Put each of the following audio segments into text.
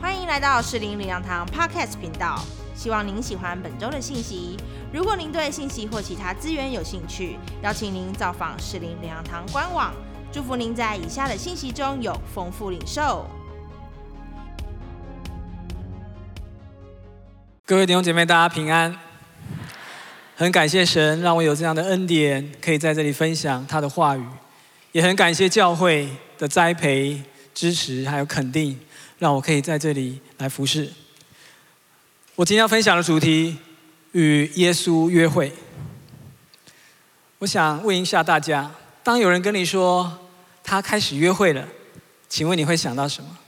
欢迎来到士林领养堂 Podcast 频道，希望您喜欢本周的信息。如果您对信息或其他资源有兴趣，邀请您造访士林领养堂官网。祝福您在以下的信息中有丰富领受。各位弟兄姐妹，大家平安。很感谢神让我有这样的恩典，可以在这里分享他的话语，也很感谢教会的栽培、支持还有肯定，让我可以在这里来服侍。我今天要分享的主题与耶稣约会。我想问一下大家，当有人跟你说他开始约会了，请问你会想到什么？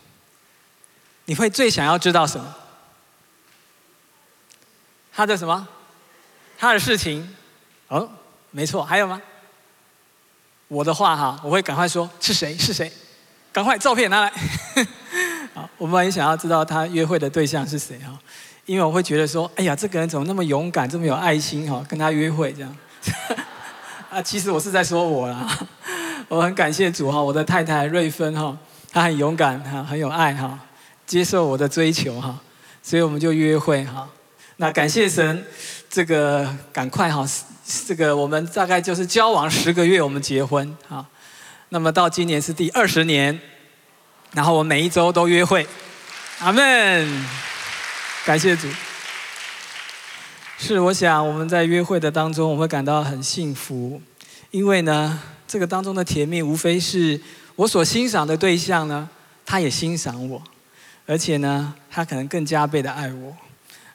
你会最想要知道什么？他的什么？他的事情？哦，没错，还有吗？我的话哈，我会赶快说是谁是谁，赶快照片拿来。好，我们也想要知道他约会的对象是谁哈，因为我会觉得说，哎呀，这个人怎么那么勇敢，这么有爱心哈，跟他约会这样。啊，其实我是在说我啦，我很感谢主哈，我的太太瑞芬哈，她很勇敢哈，很有爱哈，接受我的追求哈，所以我们就约会哈。那感谢神，这个赶快哈，这个我们大概就是交往十个月，我们结婚哈。那么到今年是第二十年，然后我每一周都约会，阿门。感谢主。是，我想我们在约会的当中，我会感到很幸福，因为呢，这个当中的甜蜜，无非是我所欣赏的对象呢，他也欣赏我，而且呢，他可能更加倍的爱我。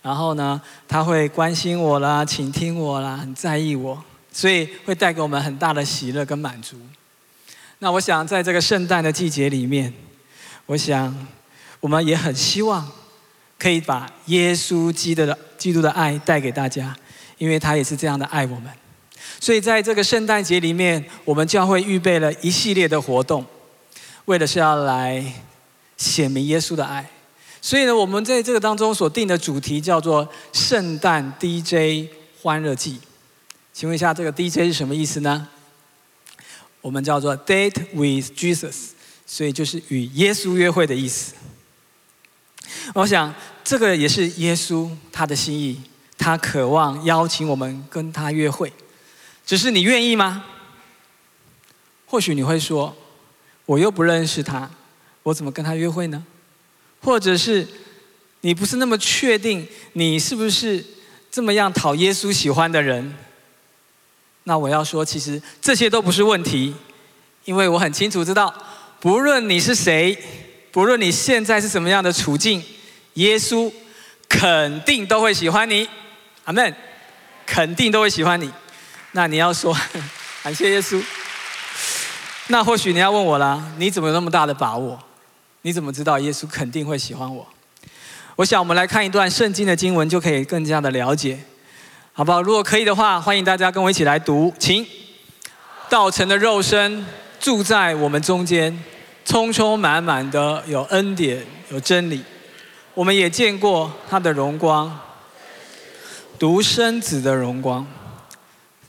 然后呢，他会关心我啦，倾听我啦，很在意我，所以会带给我们很大的喜乐跟满足。那我想，在这个圣诞的季节里面，我想我们也很希望可以把耶稣基督的基督的爱带给大家，因为他也是这样的爱我们。所以在这个圣诞节里面，我们教会预备了一系列的活动，为的是要来显明耶稣的爱。所以呢，我们在这个当中所定的主题叫做“圣诞 DJ 欢乐季”。请问一下，这个 DJ 是什么意思呢？我们叫做 “Date with Jesus”，所以就是与耶稣约会的意思。我想，这个也是耶稣他的心意，他渴望邀请我们跟他约会。只是你愿意吗？或许你会说：“我又不认识他，我怎么跟他约会呢？”或者是你不是那么确定你是不是这么样讨耶稣喜欢的人，那我要说，其实这些都不是问题，因为我很清楚知道，不论你是谁，不论你现在是什么样的处境，耶稣肯定都会喜欢你，阿门，肯定都会喜欢你。那你要说 感谢耶稣，那或许你要问我了，你怎么有那么大的把握？你怎么知道耶稣肯定会喜欢我？我想我们来看一段圣经的经文，就可以更加的了解，好不好？如果可以的话，欢迎大家跟我一起来读，请。道成的肉身住在我们中间，充充满满的有恩典，有真理。我们也见过他的荣光，独生子的荣光。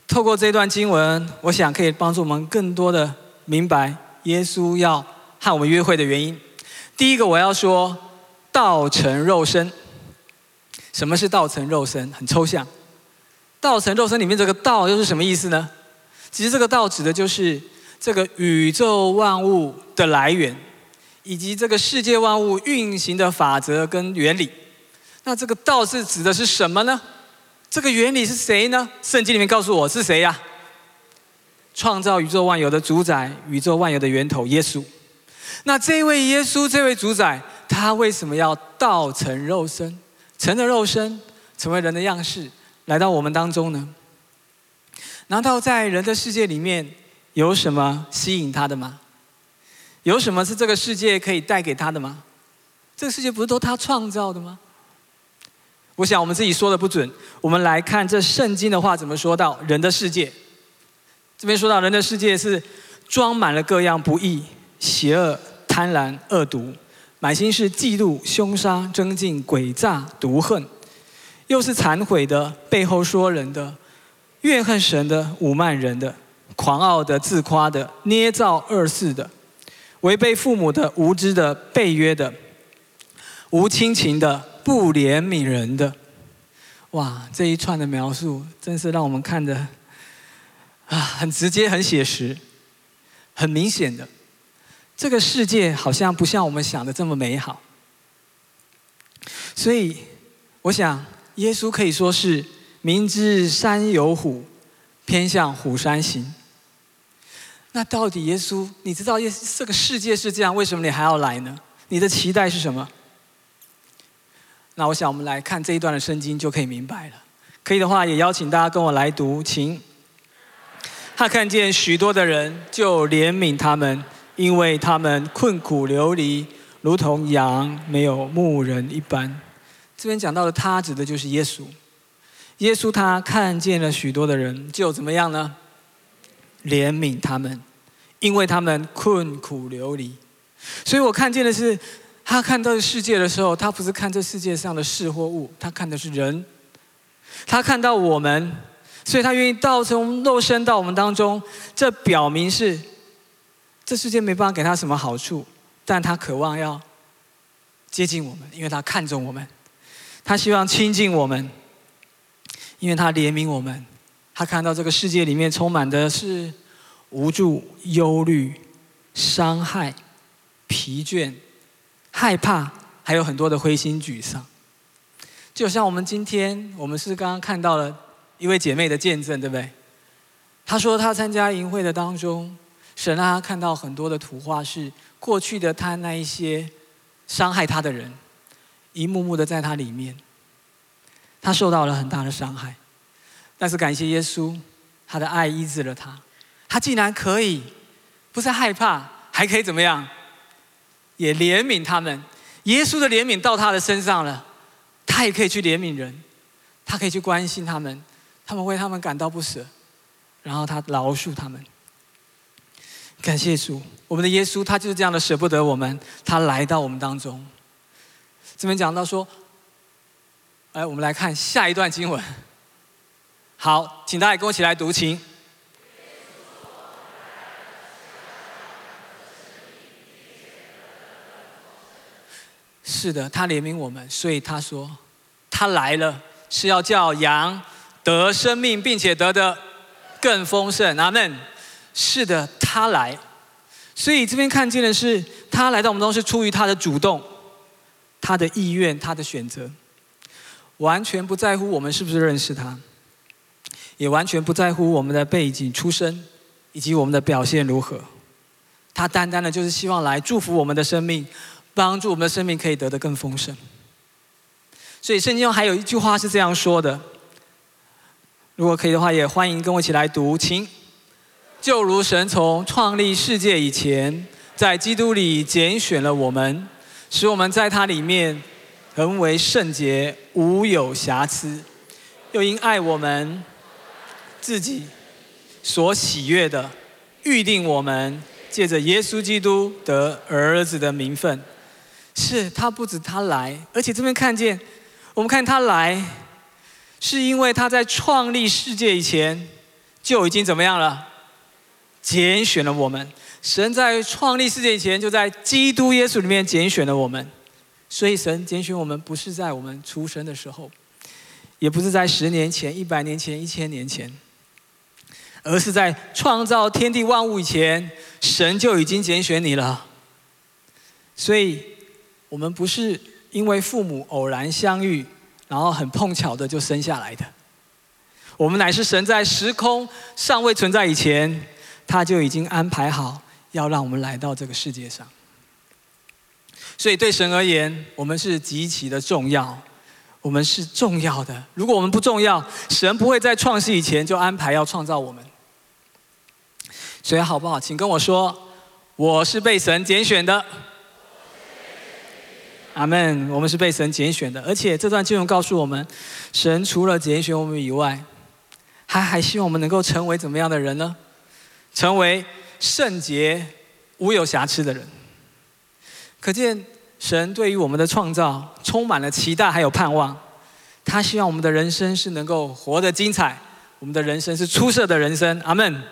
透过这段经文，我想可以帮助我们更多的明白耶稣要和我们约会的原因。第一个我要说，道成肉身。什么是道成肉身？很抽象。道成肉身里面这个道又是什么意思呢？其实这个道指的就是这个宇宙万物的来源，以及这个世界万物运行的法则跟原理。那这个道是指的是什么呢？这个原理是谁呢？圣经里面告诉我是谁呀？创造宇宙万有的主宰，宇宙万有的源头耶稣。那这位耶稣，这位主宰，他为什么要道成肉身，成了肉身，成为人的样式，来到我们当中呢？难道在人的世界里面有什么吸引他的吗？有什么是这个世界可以带给他的吗？这个世界不是都他创造的吗？我想我们自己说的不准。我们来看这圣经的话怎么说到人的世界。这边说到人的世界是装满了各样不义。邪恶、贪婪、恶毒，满心是嫉妒、凶杀、争竞、诡诈、毒恨，又是残悔的，背后说人的，怨恨神的，侮慢人的，狂傲的、自夸的，捏造恶事的。违背父母的、无知的、背约的、无亲情的、不怜悯人的。哇，这一串的描述真是让我们看的啊，很直接、很写实、很明显的。这个世界好像不像我们想的这么美好。所以，我想，耶稣可以说是明知山有虎，偏向虎山行。那到底耶稣，你知道耶这个世界是这样，为什么你还要来呢？你的期待是什么？那我想我们来看这一段的圣经就可以明白了。可以的话，也邀请大家跟我来读，请。他看见许多的人，就怜悯他们，因为他们困苦流离，如同羊没有牧人一般。这边讲到的他，指的就是耶稣。耶稣他看见了许多的人，就怎么样呢？怜悯他们，因为他们困苦流离。所以我看见的是，他看到世界的时候，他不是看这世界上的事或物，他看的是人。他看到我们，所以他愿意到从肉身到我们当中。这表明是，这世界没办法给他什么好处，但他渴望要接近我们，因为他看重我们，他希望亲近我们，因为他怜悯我们。他看到这个世界里面充满的是无助、忧虑、伤害、疲倦、害怕，还有很多的灰心沮丧。就像我们今天，我们是刚刚看到了一位姐妹的见证，对不对？她说她参加营会的当中，神让她看到很多的图画，是过去的她那一些伤害她的人，一幕幕的在他里面，他受到了很大的伤害。但是感谢耶稣，他的爱医治了他。他竟然可以，不是害怕，还可以怎么样？也怜悯他们。耶稣的怜悯到他的身上了，他也可以去怜悯人，他可以去关心他们，他们为他们感到不舍，然后他饶恕他们。感谢主，我们的耶稣他就是这样的舍不得我们，他来到我们当中。这边讲到说，哎，我们来看下一段经文。好，请大家跟我一起来读经。是的，他怜悯我们，所以他说，他来了是要叫羊得生命，并且得的更丰盛。阿门。是的，他来，所以这边看见的是，他来到我们中是出于他的主动、他的意愿、他的选择，完全不在乎我们是不是认识他。也完全不在乎我们的背景、出身以及我们的表现如何，他单单的就是希望来祝福我们的生命，帮助我们的生命可以得得更丰盛。所以圣经中还有一句话是这样说的：如果可以的话，也欢迎跟我一起来读，请。就如神从创立世界以前，在基督里拣选了我们，使我们在他里面成为圣洁，无有瑕疵，又因爱我们。自己所喜悦的，预定我们借着耶稣基督得儿子的名分，是他不止他来，而且这边看见，我们看他来，是因为他在创立世界以前就已经怎么样了？拣选了我们。神在创立世界以前，就在基督耶稣里面拣选了我们。所以神拣选我们，不是在我们出生的时候，也不是在十年前、一百年前、一千年前。而是在创造天地万物以前，神就已经拣选你了。所以，我们不是因为父母偶然相遇，然后很碰巧的就生下来的。我们乃是神在时空尚未存在以前，他就已经安排好要让我们来到这个世界上。所以，对神而言，我们是极其的重要。我们是重要的。如果我们不重要，神不会在创世以前就安排要创造我们。所以好不好？请跟我说，我是被神拣选的。阿门。我们是被神拣选的，而且这段经文告诉我们，神除了拣选我们以外，他还希望我们能够成为怎么样的人呢？成为圣洁、无有瑕疵的人。可见神对于我们的创造充满了期待，还有盼望。他希望我们的人生是能够活得精彩，我们的人生是出色的人生。阿门。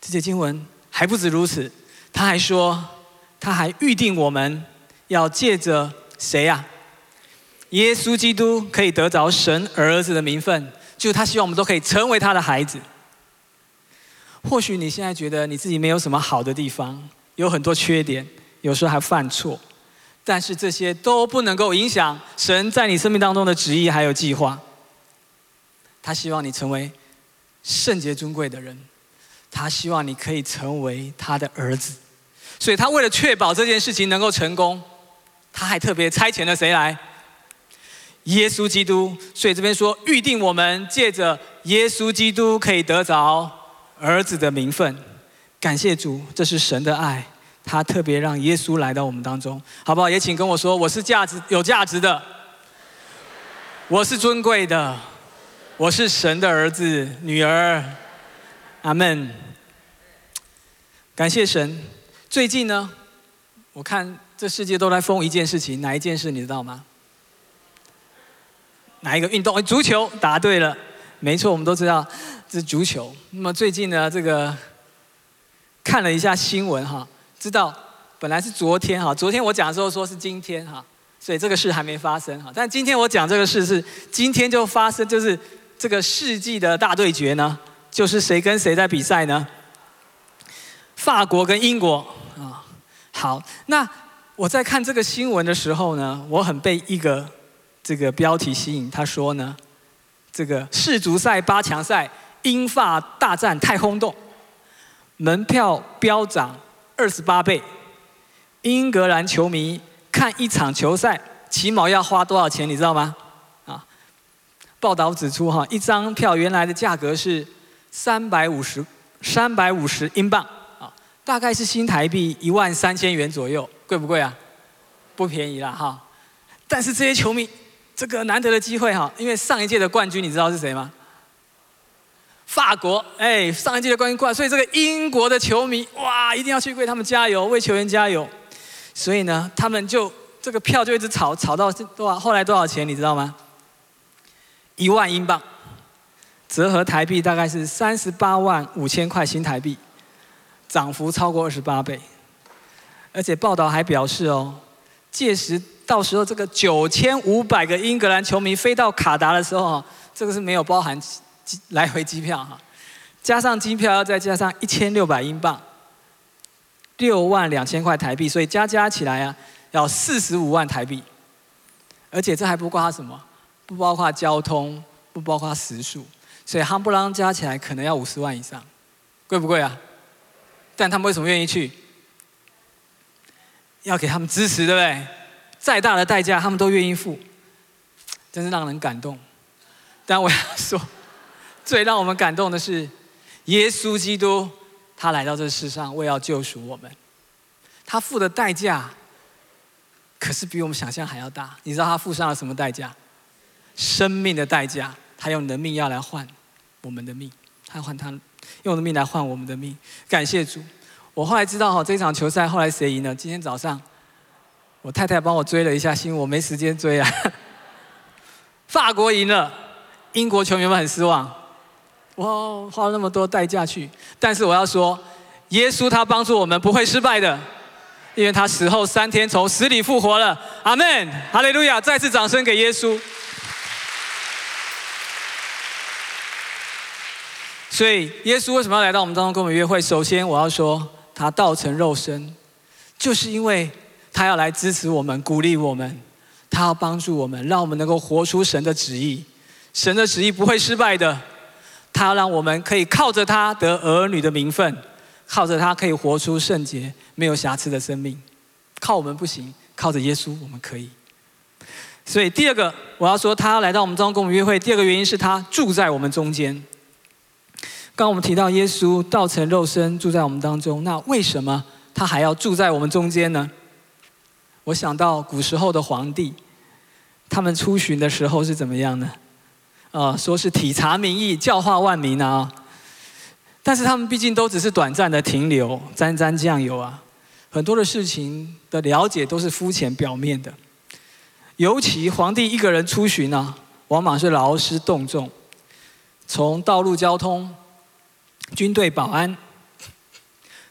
这些经文还不止如此，他还说，他还预定我们要借着谁呀？耶稣基督可以得着神儿子的名分，就他希望我们都可以成为他的孩子。或许你现在觉得你自己没有什么好的地方，有很多缺点，有时候还犯错，但是这些都不能够影响神在你生命当中的旨意还有计划。他希望你成为圣洁尊贵的人，他希望你可以成为他的儿子。所以他为了确保这件事情能够成功，他还特别差遣了谁来？耶稣基督。所以这边说预定我们借着耶稣基督可以得着儿子的名分。感谢主，这是神的爱，他特别让耶稣来到我们当中，好不好？也请跟我说，我是价值有价值的，我是尊贵的，我是神的儿子女儿。阿门。感谢神。最近呢，我看这世界都在疯一件事情，哪一件事你知道吗？哪一个运动？足球，答对了，没错，我们都知道这是足球。那么最近呢，这个看了一下新闻哈，知道本来是昨天哈，昨天我讲的时候说是今天哈，所以这个事还没发生哈。但今天我讲这个事是今天就发生，就是这个世纪的大对决呢，就是谁跟谁在比赛呢？法国跟英国啊，好，那我在看这个新闻的时候呢，我很被一个这个标题吸引。他说呢，这个世足赛八强赛英法大战太轰动，门票飙涨二十八倍，英格兰球迷看一场球赛起码要花多少钱？你知道吗？啊，报道指出哈，一张票原来的价格是三百五十三百五十英镑。啊大概是新台币一万三千元左右，贵不贵啊？不便宜啦哈。但是这些球迷，这个难得的机会哈，因为上一届的冠军你知道是谁吗？法国，哎，上一届的冠军冠，所以这个英国的球迷哇，一定要去为他们加油，为球员加油。所以呢，他们就这个票就一直炒，炒到多少？后来多少钱你知道吗？一万英镑，折合台币大概是三十八万五千块新台币。涨幅超过二十八倍，而且报道还表示哦，届时到时候这个九千五百个英格兰球迷飞到卡达的时候，这个是没有包含机来回机票哈，加上机票要再加上一千六百英镑，六万两千块台币，所以加加起来啊，要四十五万台币，而且这还不包括什么，不包括交通，不包括食宿，所以夯不啷加起来可能要五十万以上，贵不贵啊？但他们为什么愿意去？要给他们支持，对不对？再大的代价，他们都愿意付，真是让人感动。但我要说，最让我们感动的是，耶稣基督他来到这世上，为要救赎我们。他付的代价，可是比我们想象还要大。你知道他付上了什么代价？生命的代价。他用你的命要来换我们的命，他换他。用我的命来换我们的命，感谢主。我后来知道哈，这场球赛后来谁赢了？今天早上，我太太帮我追了一下新闻，我没时间追啊。法国赢了，英国球迷们很失望。哇，花了那么多代价去，但是我要说，耶稣他帮助我们不会失败的，因为他死后三天从死里复活了。阿门，哈利路亚！再次掌声给耶稣。所以，耶稣为什么要来到我们当中跟我们约会？首先，我要说，他道成肉身，就是因为他要来支持我们、鼓励我们，他要帮助我们，让我们能够活出神的旨意。神的旨意不会失败的，他要让我们可以靠着他得儿女的名分，靠着他可以活出圣洁、没有瑕疵的生命。靠我们不行，靠着耶稣我们可以。所以，第二个我要说，他要来到我们当中跟我们约会。第二个原因是他住在我们中间。刚我们提到耶稣道成肉身住在我们当中，那为什么他还要住在我们中间呢？我想到古时候的皇帝，他们出巡的时候是怎么样呢？啊，说是体察民意，教化万民啊。但是他们毕竟都只是短暂的停留，沾沾酱油啊。很多的事情的了解都是肤浅表面的。尤其皇帝一个人出巡呢，往往是劳师动众，从道路交通。军队保安、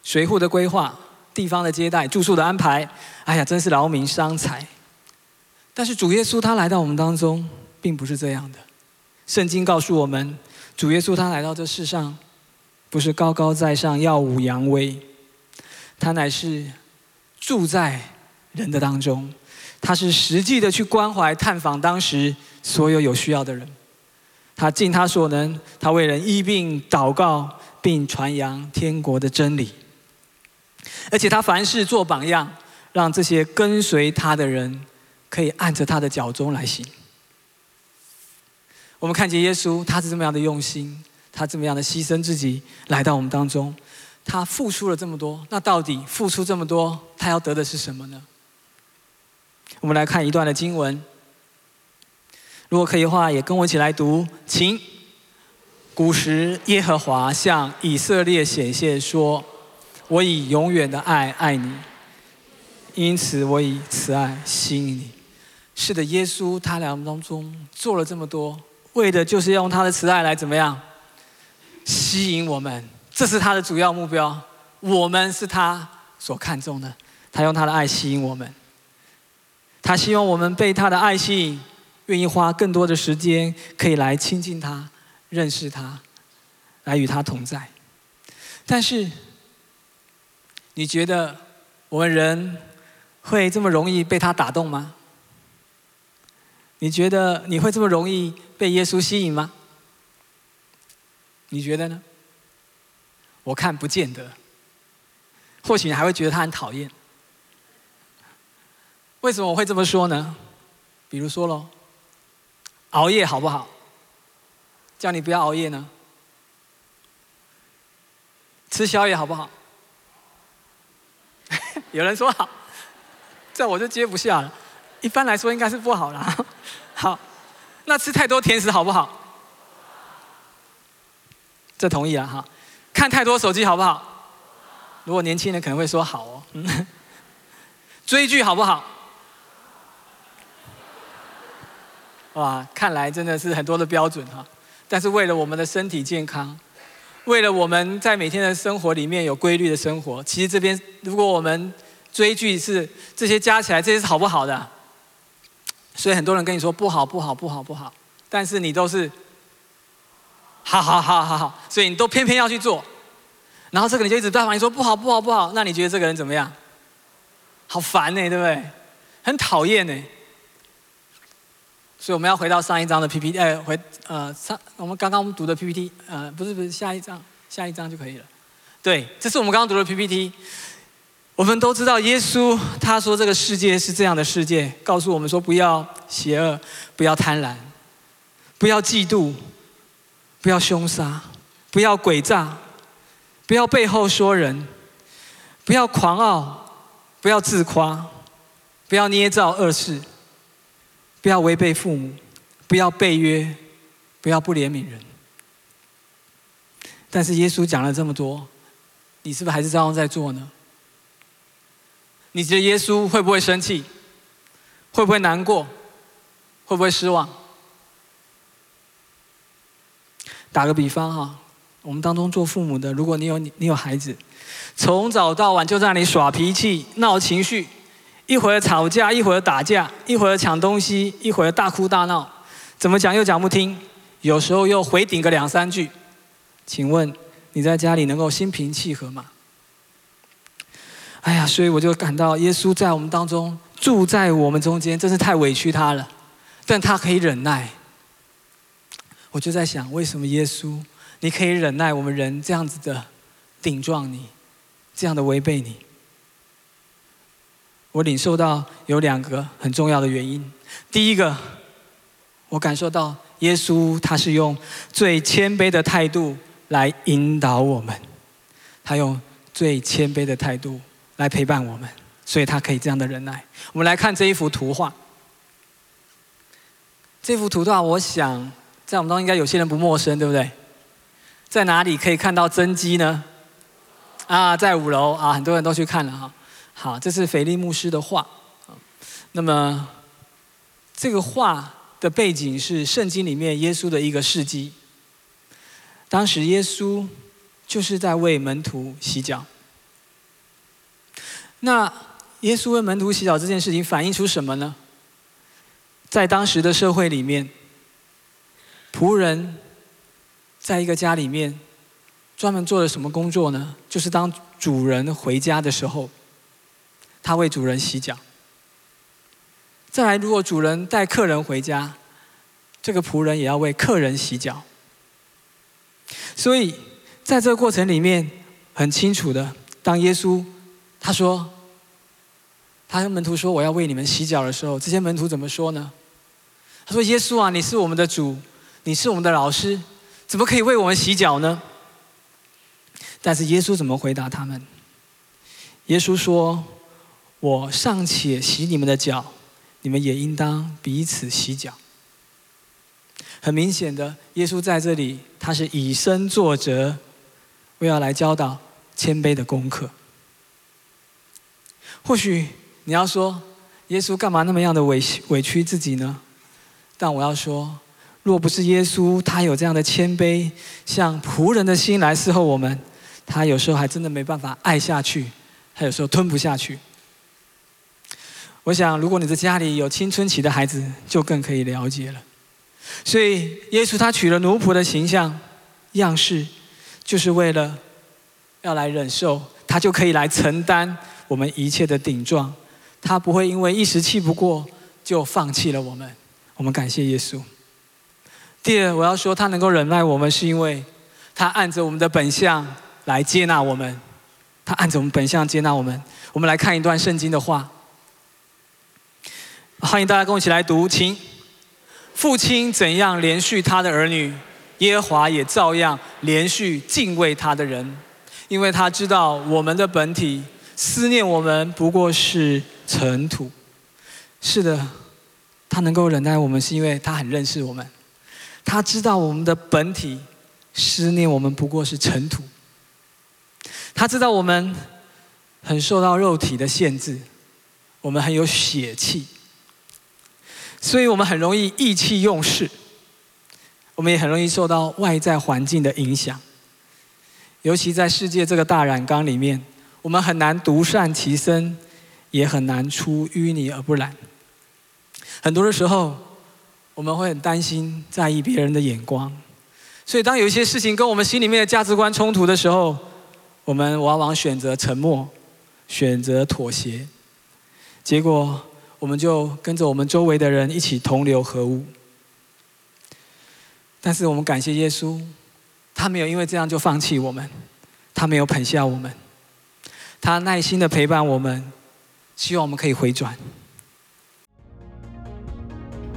水户的规划、地方的接待、住宿的安排，哎呀，真是劳民伤财。但是主耶稣他来到我们当中，并不是这样的。圣经告诉我们，主耶稣他来到这世上，不是高高在上耀武扬威，他乃是住在人的当中，他是实际的去关怀探访当时所有有需要的人，他尽他所能，他为人医病祷告，并传扬天国的真理，而且他凡事做榜样，让这些跟随他的人。可以按着他的脚中来行。我们看见耶稣，他是这么样的用心，他这么样的牺牲自己来到我们当中，他付出了这么多。那到底付出这么多，他要得的是什么呢？我们来看一段的经文。如果可以的话，也跟我一起来读，请。古时耶和华向以色列显现说：“我以永远的爱爱你，因此我以慈爱吸引你。”是的，耶稣他两当中做了这么多，为的就是用他的慈爱来怎么样吸引我们，这是他的主要目标。我们是他所看重的，他用他的爱吸引我们。他希望我们被他的爱吸引，愿意花更多的时间，可以来亲近他、认识他、来与他同在。但是，你觉得我们人会这么容易被他打动吗？你觉得你会这么容易被耶稣吸引吗？你觉得呢？我看不见得。或许你还会觉得他很讨厌。为什么我会这么说呢？比如说喽，熬夜好不好？叫你不要熬夜呢？吃宵夜好不好？有人说好，这我就接不下了。一般来说应该是不好啦。好，那吃太多甜食好不好？这同意了哈。看太多手机好不好？如果年轻人可能会说好哦。追剧好不好？哇，看来真的是很多的标准哈。但是为了我们的身体健康，为了我们在每天的生活里面有规律的生活，其实这边如果我们追剧是这些加起来，这些是好不好的？所以很多人跟你说不好不好不好不好，但是你都是，好好好好好，所以你都偏偏要去做，然后这个人就一直在旁边说不好不好不好，那你觉得这个人怎么样？好烦呢，对不对？很讨厌呢。所以我们要回到上一章的 PPT，呃，回呃上我们刚刚读的 PPT，呃，不是不是下一章下一章就可以了。对，这是我们刚刚读的 PPT。我们都知道，耶稣他说这个世界是这样的世界，告诉我们说不要邪恶，不要贪婪，不要嫉妒，不要凶杀，不要诡诈，不要背后说人，不要狂傲，不要自夸，不要捏造恶事，不要违背父母，不要背约，不要不怜悯人。但是耶稣讲了这么多，你是不是还是照样在做呢？你觉得耶稣会不会生气？会不会难过？会不会失望？打个比方哈，我们当中做父母的，如果你有你有孩子，从早到晚就在那里耍脾气、闹情绪，一会儿吵架，一会儿打架，一会儿抢东西，一会儿大哭大闹，怎么讲又讲不听，有时候又回顶个两三句，请问你在家里能够心平气和吗？哎呀，所以我就感到耶稣在我们当中住在我们中间，真是太委屈他了。但他可以忍耐。我就在想，为什么耶稣你可以忍耐我们人这样子的顶撞你，这样的违背你？我领受到有两个很重要的原因。第一个，我感受到耶稣他是用最谦卑的态度来引导我们，他用最谦卑的态度。来陪伴我们，所以他可以这样的忍耐。我们来看这一幅图画。这幅图画，我想在我们当中应该有些人不陌生，对不对？在哪里可以看到真迹呢？啊，在五楼啊，很多人都去看了哈。好，这是腓力牧师的画。那么这个画的背景是圣经里面耶稣的一个事迹。当时耶稣就是在为门徒洗脚。那耶稣为门徒洗脚这件事情反映出什么呢？在当时的社会里面，仆人在一个家里面专门做了什么工作呢？就是当主人回家的时候，他为主人洗脚。再来，如果主人带客人回家，这个仆人也要为客人洗脚。所以，在这个过程里面，很清楚的，当耶稣他说，他跟门徒说我要为你们洗脚的时候，这些门徒怎么说呢？他说：“耶稣啊，你是我们的主，你是我们的老师，怎么可以为我们洗脚呢？”但是耶稣怎么回答他们？耶稣说：“我尚且洗你们的脚，你们也应当彼此洗脚。”很明显的，耶稣在这里，他是以身作则，为要来教导谦卑的功课。或许你要说，耶稣干嘛那么样的委委屈自己呢？但我要说，若不是耶稣，他有这样的谦卑，像仆人的心来伺候我们，他有时候还真的没办法爱下去，他有时候吞不下去。我想，如果你的家里有青春期的孩子，就更可以了解了。所以，耶稣他取了奴仆的形象样式，就是为了要来忍受，他就可以来承担我们一切的顶撞，他不会因为一时气不过就放弃了我们。我们感谢耶稣。第二，我要说，他能够忍耐我们，是因为他按着我们的本相来接纳我们。他按着我们本相接纳我们。我们来看一段圣经的话，欢迎大家跟我一起来读，请。父亲怎样连续他的儿女，耶和华也照样连续敬畏他的人，因为他知道我们的本体思念我们不过是尘土。是的。他能够忍耐我们，是因为他很认识我们，他知道我们的本体思念我们不过是尘土，他知道我们很受到肉体的限制，我们很有血气，所以我们很容易意气用事，我们也很容易受到外在环境的影响，尤其在世界这个大染缸里面，我们很难独善其身，也很难出淤泥而不染。很多的时候，我们会很担心、在意别人的眼光，所以当有一些事情跟我们心里面的价值观冲突的时候，我们往往选择沉默，选择妥协，结果我们就跟着我们周围的人一起同流合污。但是我们感谢耶稣，他没有因为这样就放弃我们，他没有捧下我们，他耐心的陪伴我们，希望我们可以回转。